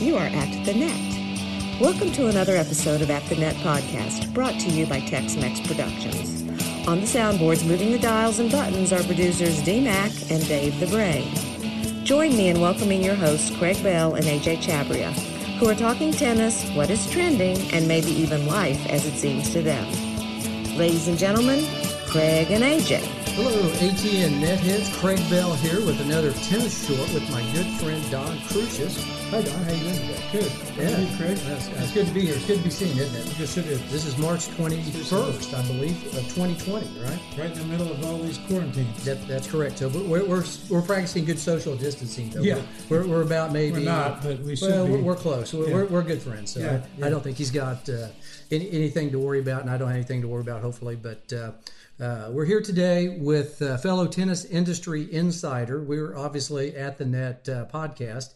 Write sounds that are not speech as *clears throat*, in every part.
You are at the net. Welcome to another episode of At the Net podcast, brought to you by Tex Mex Productions. On the soundboards, moving the dials and buttons, are producers D Mac and Dave the Brain. Join me in welcoming your hosts, Craig Bell and AJ Chabria, who are talking tennis, what is trending, and maybe even life as it seems to them. Ladies and gentlemen, Craig and AJ. Hello, ATN Netheads. Craig Bell here with another tennis short with my good friend Don Crucius. Hi, Don. How you doing today? Good. Yeah. How you, Craig? That's, that's good to be here. It's good to be seen, isn't it? Yes, it is. This is March 21st, I believe, of 2020, right? Right in the middle of all these quarantines. That, that's correct. So we're, we're, we're practicing good social distancing. Though. Yeah. We're, we're about maybe. We're not, but we should well, be. We're, we're close. We're, Yeah. we're, we're good friends. So Yeah, I, yeah. I don't think he's got uh, any, anything to worry about, and I don't have anything to worry about, hopefully. But uh, uh, we're here today with uh, fellow tennis industry insider. We're obviously at the Net uh, podcast,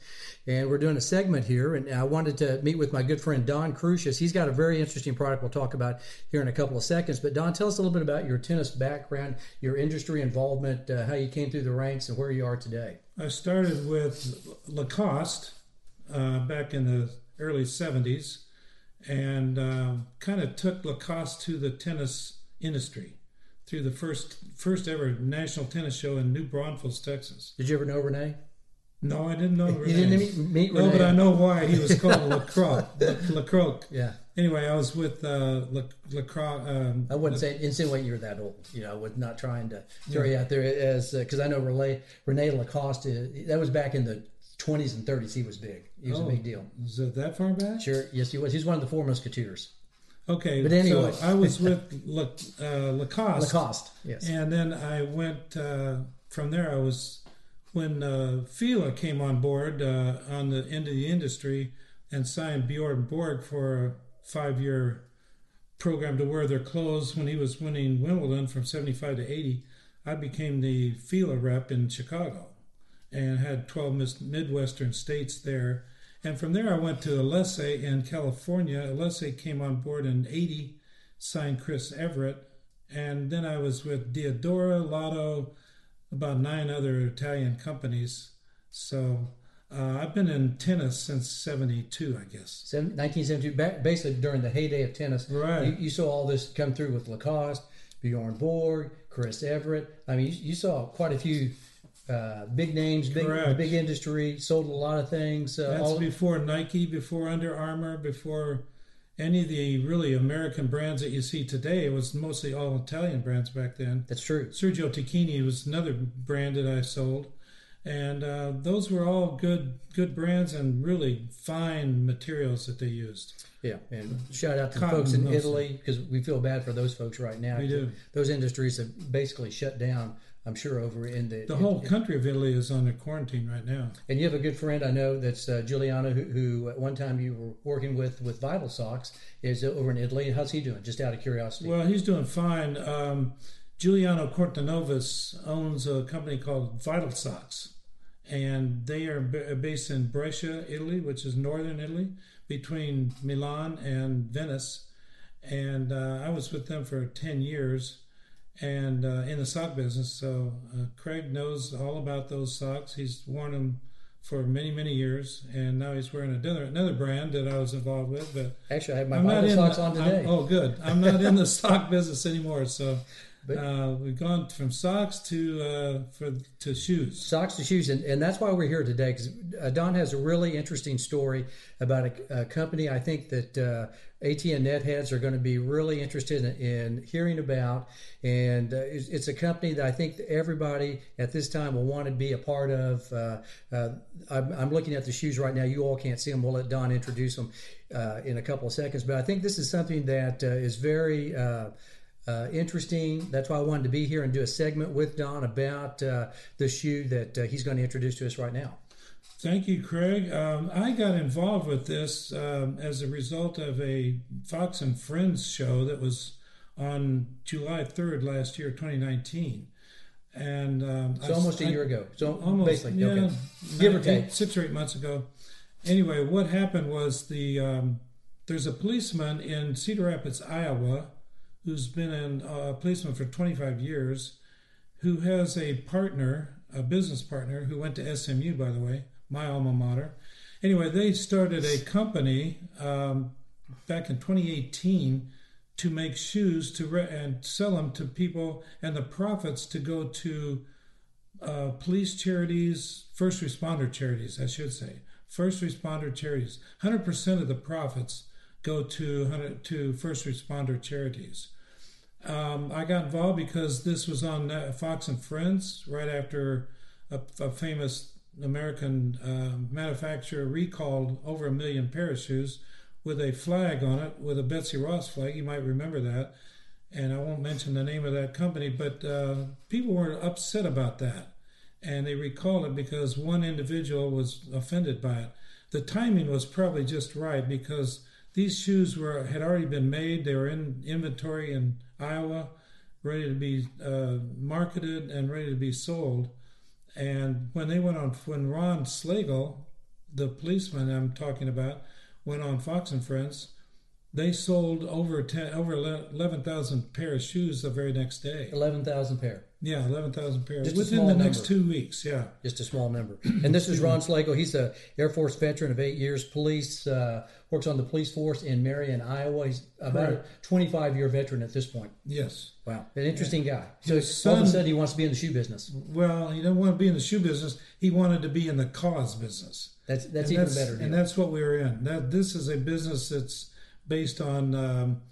and we're doing a segment here. And I wanted to meet with my good friend Don Crucius. He's got a very interesting product we'll talk about here in a couple of seconds. But Don, tell us a little bit about your tennis background, your industry involvement, uh, how you came through the ranks, and where you are today. I started with Lacoste uh, back in the early 70s and uh, kind of took Lacoste to the tennis industry through the first first ever national tennis show in New Braunfels, Texas. Did you ever know Renee? No, I didn't know Renee. You didn't meet, meet No, but I know why he was called *laughs* Lacroix. Lacroix. Yeah. Anyway, I was with uh, Lacroix. Um, I wouldn't say insinuate you're that old. You know, I was not trying to throw you out there as because I know Renee Renee Lacoste. uh, That was back in the 20s and 30s. He was big. He was a Oh. big deal. Is it that far back? Sure. Yes, he was. He's one of the four musketeers. Okay, But anyway. so I was with *laughs* La, uh, Lacoste, Lacoste. Yes. and then I went uh, from there. I was when uh, Fila came on board uh, on the end of the industry and signed Bjorn Borg for a five-year program to wear their clothes when he was winning Wimbledon from 75 to 80. I became the Fila rep in Chicago and had 12 Midwestern states there. And from there, I went to Ellesse in California. Ellesse came on board in 80, signed Chris Evert. And then I was with Diadora, Lotto, about nine other Italian companies. So uh, I've been in tennis since 72, I guess. Seven- 1972, basically during the heyday of tennis. Right. You, you saw all this come through with Lacoste, Bjorn Borg, Chris Evert. I mean, you, you saw quite a few uh, big names, big Correct. big industry, sold a lot of things. Uh, That's all, before Nike, before Under Armour, before any of the really American brands that you see today. It was mostly all Italian brands back then. that's true. Sergio Tacchini was another brand that I sold, and uh, those were all good good brands and really fine materials that they used. Yeah, and shout out to the Cotton folks in mostly. Italy because we feel bad for those folks right now. We do. Those industries have basically shut down. I'm sure over in the The in- whole country of Italy is under quarantine right now. And you have a good friend I know that's uh, Giuliano, who, who at one time you were working with with Vital Socks, is over in Italy. How's he doing? Just out of curiosity. Well, he's doing fine. Um, Giuliano Cortanovis owns a company called Vital Socks, and they are ba- based in Brescia, Italy, which is northern Italy, between Milan and Venice. And uh, I was with them for 10 years and uh, in the sock business. So uh, Craig knows all about those socks. He's worn them for many, many years, and now he's wearing another another brand that I was involved with. But Actually, I have my I'm not Socks the- on I'm- today. oh, good. I'm not in the *laughs* sock business anymore. So uh, we've gone from socks to uh, for to shoes. Socks to shoes, and, and that's why we're here today. Because uh, Don has a really interesting story about a, a company. I think that uh, ATN net heads are going to be really interested in, in hearing about, and uh, it's, it's a company that I think that everybody at this time will want to be a part of. Uh, uh, I'm, I'm looking at the shoes right now. You all can't see them. We'll let Don introduce them uh, in a couple of seconds, but I think this is something that uh, is very. Uh, uh, interesting. That's why I wanted to be here and do a segment with Don about uh, the shoe that uh, he's going to introduce to us right now. Thank you, Craig. Um, I got involved with this um, as a result of a Fox and Friends show that was on July 3rd last year, 2019. And um, So I- almost a I- year ago. So almost basically, yeah, okay. give or take. six or eight months ago. Anyway, what happened was the um, there's a policeman in Cedar Rapids, Iowa, who's been in, uh, a policeman for 25 years, who has a partner, a business partner, who went to SMU, by the way, my alma mater, anyway, they started a company um, back in 2018 to make shoes to re- and sell them to people, and the profits to go to uh, police charities, first responder charities, I should say, first responder charities. 100% of the profits go to to first responder charities. Um, I got involved because this was on Fox and Friends right after a, a famous American uh, manufacturer recalled over a million shoes with a flag on it, with a Betsy Ross flag. You might remember that. And I won't mention the name of that company, but uh, people were upset about that. And they recalled it because one individual was offended by it. The timing was probably just right because these shoes were had already been made. They were in inventory in Iowa, ready to be uh, marketed and ready to be sold. And when they went on, when Ron Slagle, the policeman I'm talking about, went on Fox and Friends, they sold over 10, over 11,000 pair of shoes the very next day. 11,000 pair. Yeah, 11,000 pairs Just within the next two weeks. Yeah. Just a small number. And this is Ron Slagle. He's a Air Force veteran of eight years, police, uh, works on the police force in Marion, Iowa. He's about a 25 year veteran at this point. Yes. Wow. An interesting guy. So son, all of a sudden he wants to be in the shoe business. Well, he didn't want to be in the shoe business. He wanted to be in the cause business. That's, that's even that's, better. Deal. And that's what we were in. That This is a business that's based on um,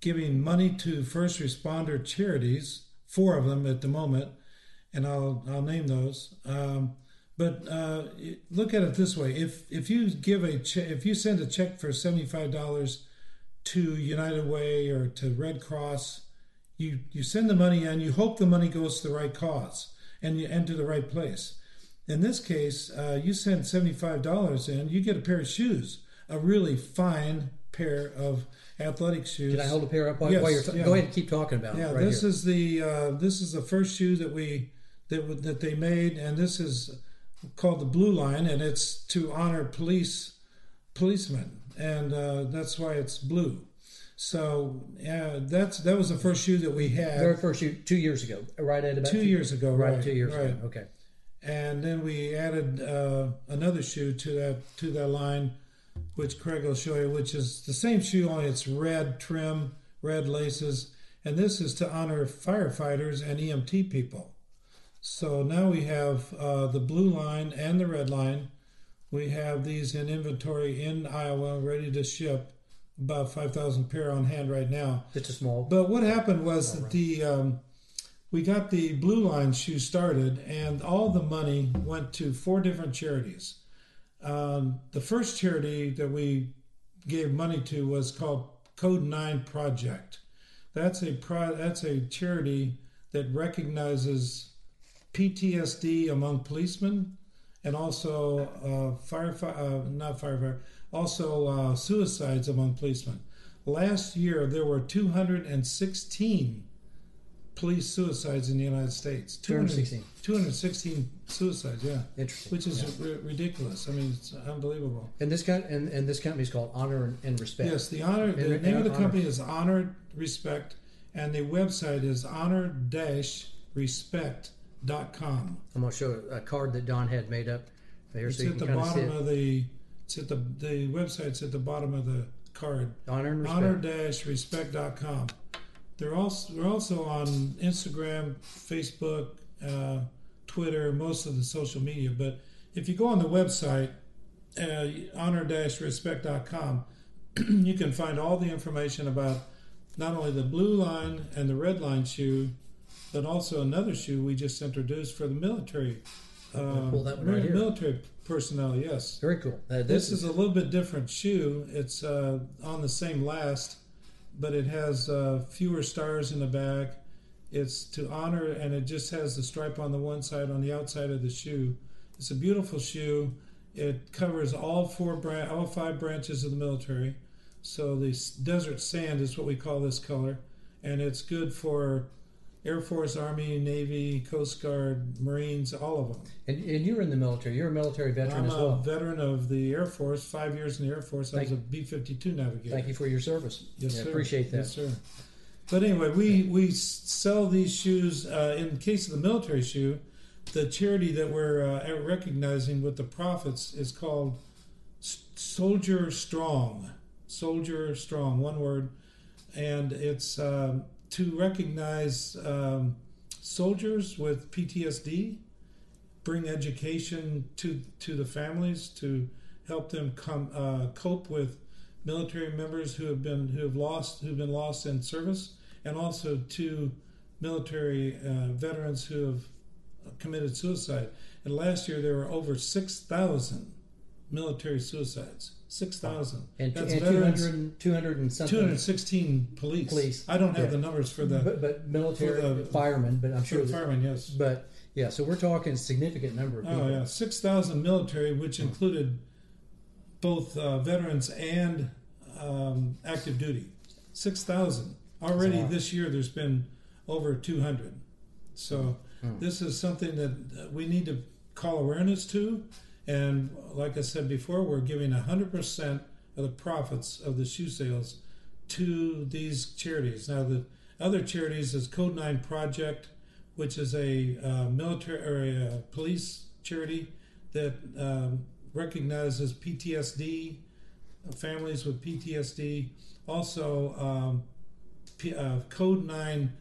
giving money to first responder charities, four of them at the moment and I'll I'll name those. Um, but uh, look at it this way: if if you give a che- if you send a check for seventy five dollars to United Way or to Red Cross, you you send the money and You hope the money goes to the right cause and you and to the right place. In this case, uh, you send seventy five dollars in, you get a pair of shoes, a really fine pair of athletic shoes. Can I hold a pair up while, yes, while you're t- yeah. go ahead and keep talking about? It. Yeah, right this here. is the uh, this is the first shoe that we that that they made, and this is called the Blue Line, and it's to honor police policemen, and uh, that's why it's blue. So yeah, that's that was the first shoe that we had. Very first shoe, two years ago, right at about two, two years ago, right? Two years right. ago, okay. And then we added uh, another shoe to that to that line, which Craig will show you, which is the same shoe, only it's red trim, red laces, and this is to honor firefighters and EMT people. So now we have uh, the blue line and the red line. We have these in inventory in Iowa, ready to ship. About 5,000 pair on hand right now. It's a small. But what happened was that the um, we got the blue line shoe started, and all the money went to four different charities. Um, the first charity that we gave money to was called Code Nine Project. That's a pro- that's a charity that recognizes PTSD among policemen, and also uh, firefighter, uh, not firefighter, also uh, suicides among policemen. Last year, there were 216 police suicides in the United States. 216. 216 suicides, yeah. Interesting. Which is yeah. r- ridiculous. I mean, it's unbelievable. And this and, and this company is called Honor and Respect. Yes, the honor. The and, name of the honor. company is Honor Respect, and the website is honor-respect com. I'm going to show a card that Don had made up. Here, it's so at the bottom of the. It's at the the website's at the bottom of the card. Honor and respect. Honor-respect.com. They're also they're also on Instagram, Facebook, uh, Twitter, most of the social media. But if you go on the website, uh, honor-respect.com, *clears throat* you can find all the information about not only the blue line and the red line shoe but also another shoe we just introduced for the military. Uh, pull that one right military personnel, yes. Very cool. Uh, this, this is, is, a little bit different shoe. It's uh, on the same last, but it has uh, fewer stars in the back. It's to honor, and it just has the stripe on the one side on the outside of the shoe. It's a beautiful shoe. It covers all four, bran- all five branches of the military. So the desert sand is what we call this color, and it's good for Air Force, Army, Navy, Coast Guard, Marines, all of them. And, and you're in the military. You're a military veteran I'm as well. I'm a veteran of the Air Force. Five years in the Air Force. Thank I was a B fifty two navigator. Thank you for your service. Yes, yeah, sir. Appreciate that. Yes, sir. But anyway, we we sell these shoes. Uh, in case of the military shoe, the charity that we're uh, recognizing with the profits is called Soldier Strong. Soldier Strong, one word. And it's um, to recognize um, soldiers with PTSD, bring education to, to the families to help them come uh, cope with military members who have been who have lost who've been lost in service, and also to military uh, veterans who have committed suicide. And last year there were over six thousand military suicides. Six thousand. And, That's and veterans. 200, 200 and something. 216 police. Police. I don't have Yeah. the numbers for the, but, but military the- firemen, but I'm sure. the firemen, yes. but yeah, so we're talking significant number of people. Oh yeah, six thousand military, which included both uh, veterans and um, active duty. Six thousand already That's a lot. this year. There's been over two hundred. So Hmm. this is something that uh, we need to call awareness to. And like I said before, we're giving hundred percent of the profits of the shoe sales to these charities. Now the other charities is Code Nine Project, which is a uh, military or a uh, police charity that um, recognizes PTSD, uh, families with PTSD. Also, um, P- uh, Code Nine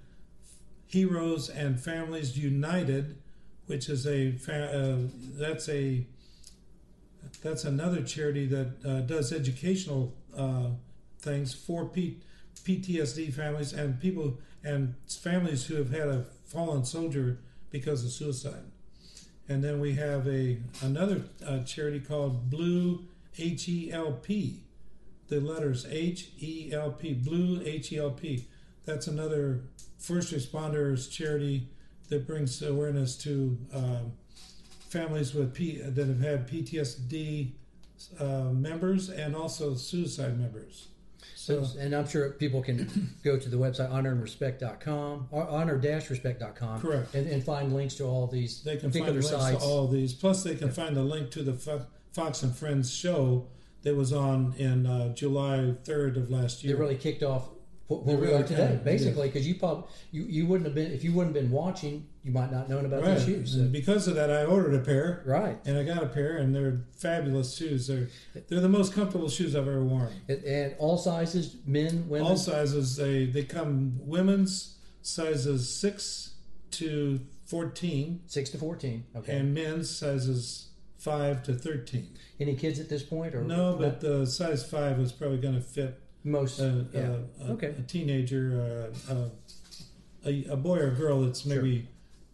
Heroes and Families United, which is a uh, that's a that's another charity that uh, does educational uh, things for P- PTSD families and people and families who have had a fallen soldier because of suicide. And then we have a another uh, charity called Blue H E L P, the letters H E L P, Blue H E L P. That's another first responders charity that brings awareness to um, families with P, that have had PTSD uh, members and also suicide members. So and I'm sure people can *clears throat* go to the website honorandrespect.com or honor-respect.com Correct. and, and find links to all these they can find links sites. to all these. Plus, they can find a link to the Fox and Friends show that was on in uh, July 3rd of last year They year. really kicked off where we are today, can, basically, because you probably you, you wouldn't have been if you wouldn't have been watching, you might not known about right. these shoes. And because of that, I ordered a pair. right, And I got a pair, and they're fabulous shoes. They're they're the most comfortable shoes I've ever worn. and, and all sizes, men, women. All sizes. They they come women's sizes six to fourteen, Six to fourteen. Okay. and men's sizes five to thirteen. Any kids at this point, or No, but the size five was probably going to fit most. a, yeah. a, a, Okay. a teenager, uh, uh, a, a boy or girl that's maybe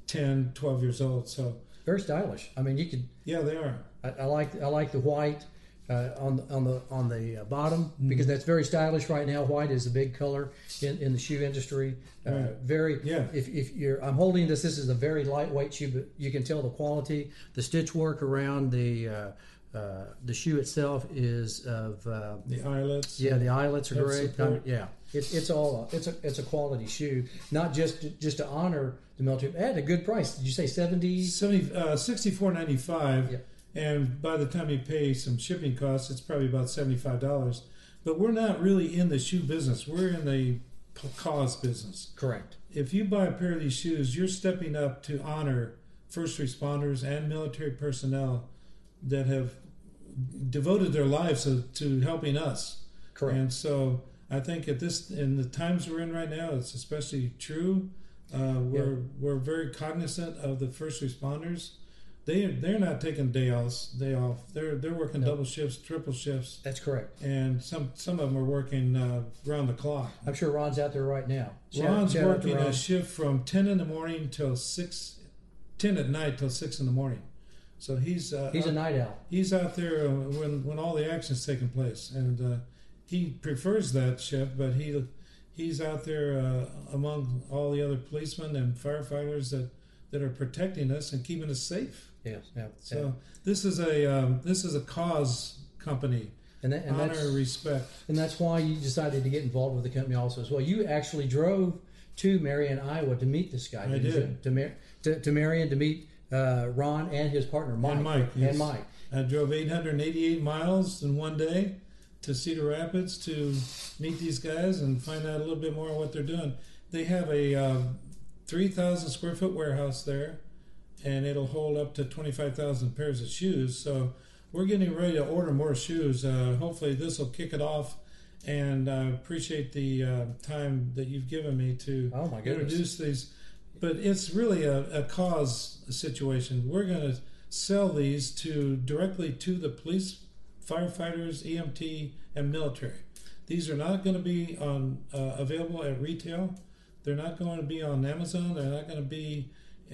10, 12 years old. So Very stylish. I mean, you could. yeah, they are. I, I like I like the white uh, on the on the on the uh, bottom Mm-hmm. because that's very stylish right now. White is a big color in, in the shoe industry. Uh, Right. Very Yeah. If, if you're I'm holding this, this is a very lightweight shoe, but you can tell the quality. The stitch work around the uh, uh, the shoe itself is of uh, The eyelets. yeah. The eyelets are great. Um, yeah. It's it's all it's a it's a quality shoe, not just to, just to honor the military at a good price. Did you say seventy? 70, uh, 64.95 Yeah. And by the time you pay some shipping costs it's probably about $75 but we're not really in the shoe business we're in the cause business Correct. if you buy a pair of these shoes you're stepping up to honor first responders and military personnel that have devoted their lives to, to helping us Correct. and so I think at this in the times we're in right now, it's especially true. Uh, we're we're very cognizant of the first responders. They they're not taking day offs, day off. They're they're working No. double shifts, triple shifts, That's correct. and some some of them are working uh, round the clock. I'm sure Ron's out there right now. Shout- Ron's shout working Ron. a shift from ten in the morning till six, 10 at night till six in the morning. So he's uh, He's a night owl. he's out there when when all the action's taking place, and uh, he prefers that shift. But he he's out there uh, among all the other policemen and firefighters that that are protecting us and keeping us safe. Yes. Yeah. So yeah. this is a um, this is a cause company, And, that, and honor that's and respect. and that's why you decided to get involved with the company also as well. You actually drove to Marion, Iowa, to meet this guy. I you? To, Mar- to to Marion to meet uh, Ron and his partner Mike. And Mike, yes. And Mike. I drove 888 miles in one day to Cedar Rapids to meet these guys and find out a little bit more on what they're doing. They have a um, 3,000 square foot warehouse there, and it'll hold up to 25,000 pairs of shoes. So we're getting ready to order more shoes. Uh, hopefully, this will kick it off. And I appreciate the uh, time that you've given me to Oh, my goodness. introduce these. But it's really a, a cause situation. We're going to sell these to directly to the police, firefighters, EMT, and military. These are not going to be on uh, available at retail. They're not going to be on Amazon. They're not going to be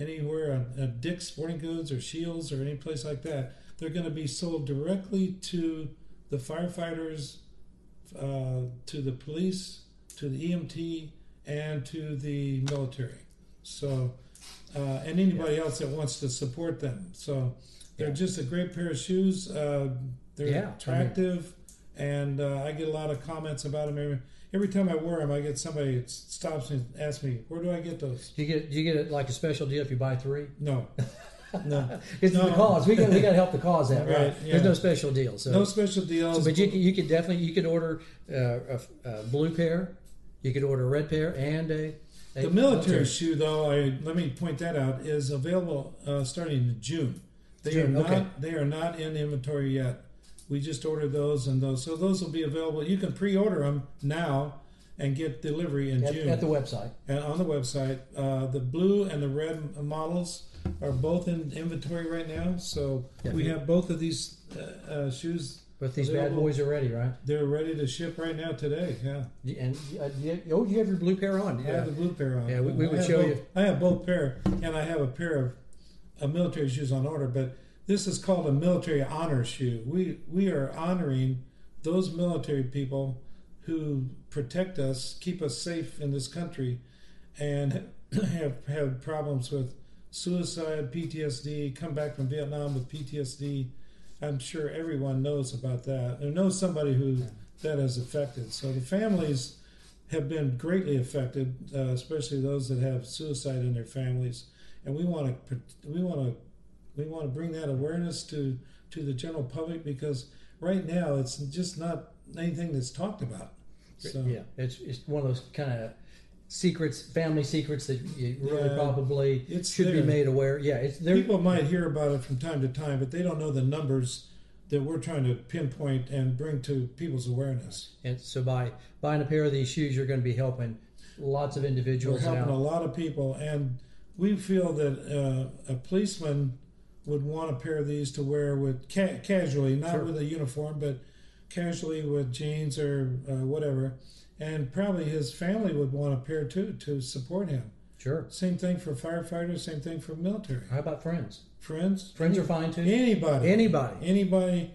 anywhere on, on Dick's Sporting Goods or Shields or any place like that. They're going to be sold directly to the firefighters, uh, to the police, to the EMT, and to the military. So, uh, and anybody else that wants to support them. So, they're Yeah. just a great pair of shoes. Uh, they're Yeah, I mean- attractive, and uh, I get a lot of comments about them. Every, every time I wear them, I get somebody that stops and asks me, "Where do I get those?" Do you get do you get it like a special deal if you buy three. No, *laughs* no, It's No. the cause. We got we got to help the cause out, *laughs* right? Right, yeah. There's no special deal. So, no special deals. so but you you could definitely you could order uh, a, a blue pair, you could order a red pair, and a, a The military shoe, though, I let me point that out, is available uh, starting in June. They June, are not. okay. They are not in inventory yet. We just ordered those, and those. So those will be available. You can pre-order them now and get delivery in at, June at the website. and on the website. Uh, the blue and the red models are both in inventory right now. So Yeah. we have both of these uh, uh, shoes. But these bad boys are ready, right? They're ready to ship right now today. Yeah, And uh, you, oh, you have your blue pair on. I have the blue pair on. Yeah, we- we would show both, you. I have both pair, and I have a pair of, of military shoes on order. But this is called a military honor shoe. We we are honoring those military people who protect us, keep us safe in this country, and *clears throat* have have problems with suicide, PTSD, come back from Vietnam with PTSD. I'm sure everyone knows about that, or knows somebody who that has affected. So the families have been greatly affected, uh, especially those that have suicide in their families. And we want to we want to we want to bring that awareness to to the general public because right now it's just not anything that's talked about. So Yeah, it's it's one of those kind of secrets, family secrets that you really Yeah, probably should be made aware. Yeah, it's there. people might hear about it from time to time, but they don't know the numbers that we're trying to pinpoint and bring to people's awareness. And so by buying a pair of these shoes, you're going to be helping lots of individuals. We're helping a lot of people, and we feel that uh, a policeman would want a pair of these to wear with ca- casually, not Sure. with a uniform, but casually with jeans or uh, whatever. And probably his family would want a pair too to support him. Sure. Same thing for firefighters. Same thing for military How about friends? friends. Friends are fine too. Anybody. Anybody. Anybody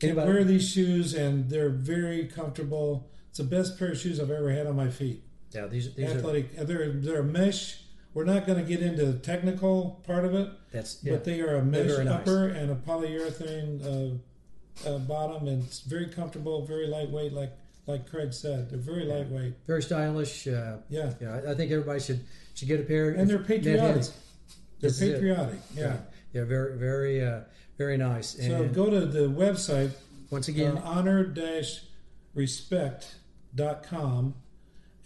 can Anybody. wear these shoes, and they're very comfortable. It's the best pair of shoes I've ever had on my feet. Yeah, these these are They're they're mesh. We're not going to get into the technical part of it, that's yeah. but they are a mesh nice. upper and a polyurethane uh, uh, bottom, and it's very comfortable, very lightweight. Like like Craig said, they're very lightweight. very stylish. Uh, Yeah, yeah, I, think everybody should should get a pair. and they're patriotic. They're This patriotic. Yeah. yeah, very very uh, very nice. And So go to the website once again, uh, honor-respect.com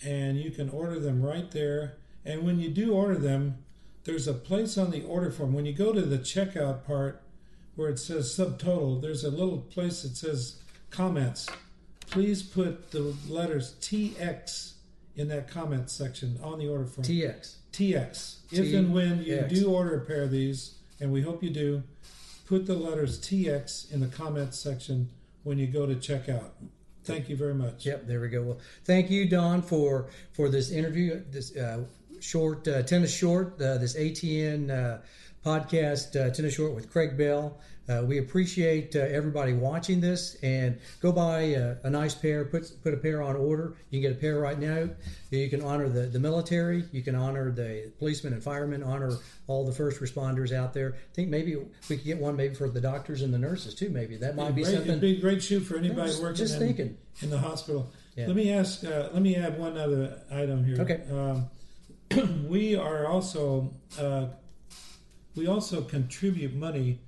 and you can order them right there and when you do order them there's a place on the order form when you go to the checkout part where it says subtotal there's a little place that says comments please put the letters tx in that comment section on the order form TX. TX. If and when you do order a pair of these, and we hope you do, put the letters TX in the comments section when you go to checkout. Thank you very much. Yep, there we go. Well, thank you, Don, for for this interview, this uh, short uh, tennis short, uh, this ATN uh, podcast, uh, tennis short with Craig Bell. Uh, we appreciate uh, everybody watching this, and go buy a, a nice pair. Put put a pair on order. You can get a pair right now. You can honor the, the military. You can honor the policemen and firemen. Honor all the first responders out there. I think maybe we could get one maybe for the doctors and the nurses too. Maybe that might be Great- something. Be a great shoe for anybody Just- working just in, thinking. in the hospital. Yeah. Let me ask. Uh, let me add one other item here. Okay. Um, *clears throat* we are also uh, we also contribute money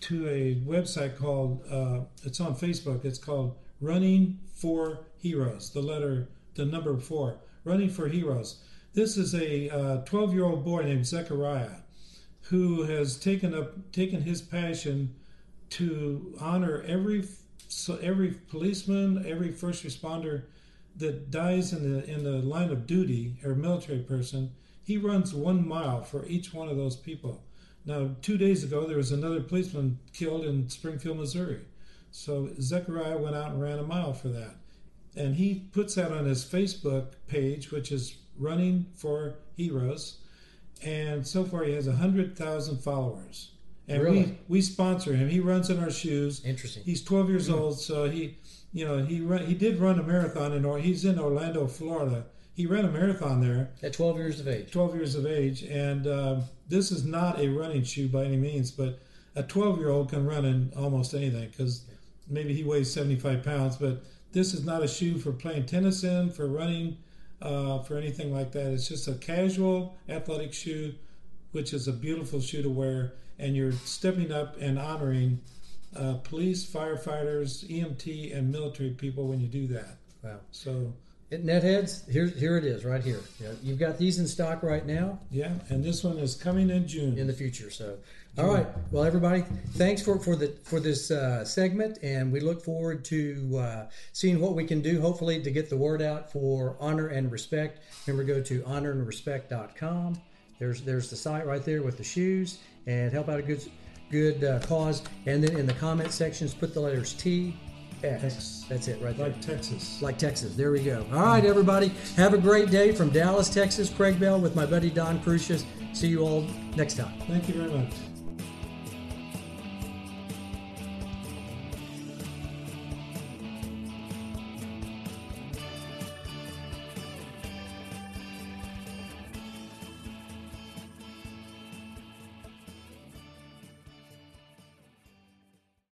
to a website called uh, it's on Facebook. It's called Running for Heroes. The letter, the number four. Running for Heroes. This is a 12 year old boy named Zechariah who has taken up taken his passion to honor every every policeman, every first responder that dies in the in the line of duty or military person. He runs one mile for each one of those people. Now, two days ago, there was another policeman killed in Springfield, Missouri. So Zechariah went out and ran a mile for that. And he puts that on his Facebook page, which is Running for Heroes. And so far, he has 100,000 followers. And Really? we, we sponsor him. He runs in our shoes. Interesting. He's 12 years old, so he, you know, he run, he did run a marathon in or he's in Orlando, Florida. He ran a marathon there, At 12 years of age. 12 years of age, and um, this is not a running shoe by any means, but a 12 year old can run in almost anything because maybe he weighs 75 pounds, but this is not a shoe for playing tennis in, for running, uh, for anything like that. It's just a casual athletic shoe, which is a beautiful shoe to wear, and you're stepping up and honoring uh, police, firefighters, EMT, and military people when you do that. Wow. So, It, netheads, here, here it is, right here. Yeah, you've got these in stock right now. yeah, and this one is coming in June. in the future. So, all right. Well, everybody, thanks for for the for this uh, segment, and we look forward to uh, seeing what we can do. Hopefully, to get the word out for honor and respect. Remember, go to honorandrespect.com. There's there's the site right there with the shoes, and help out a good good uh, cause. And then in the comment sections, put the letters T. X. X. That's it right there. like Texas. like Texas. There we go. All right, everybody. Have a great day from Dallas, Texas. Craig Bell with my buddy Don Crucius. See you all next time. Thank you very much.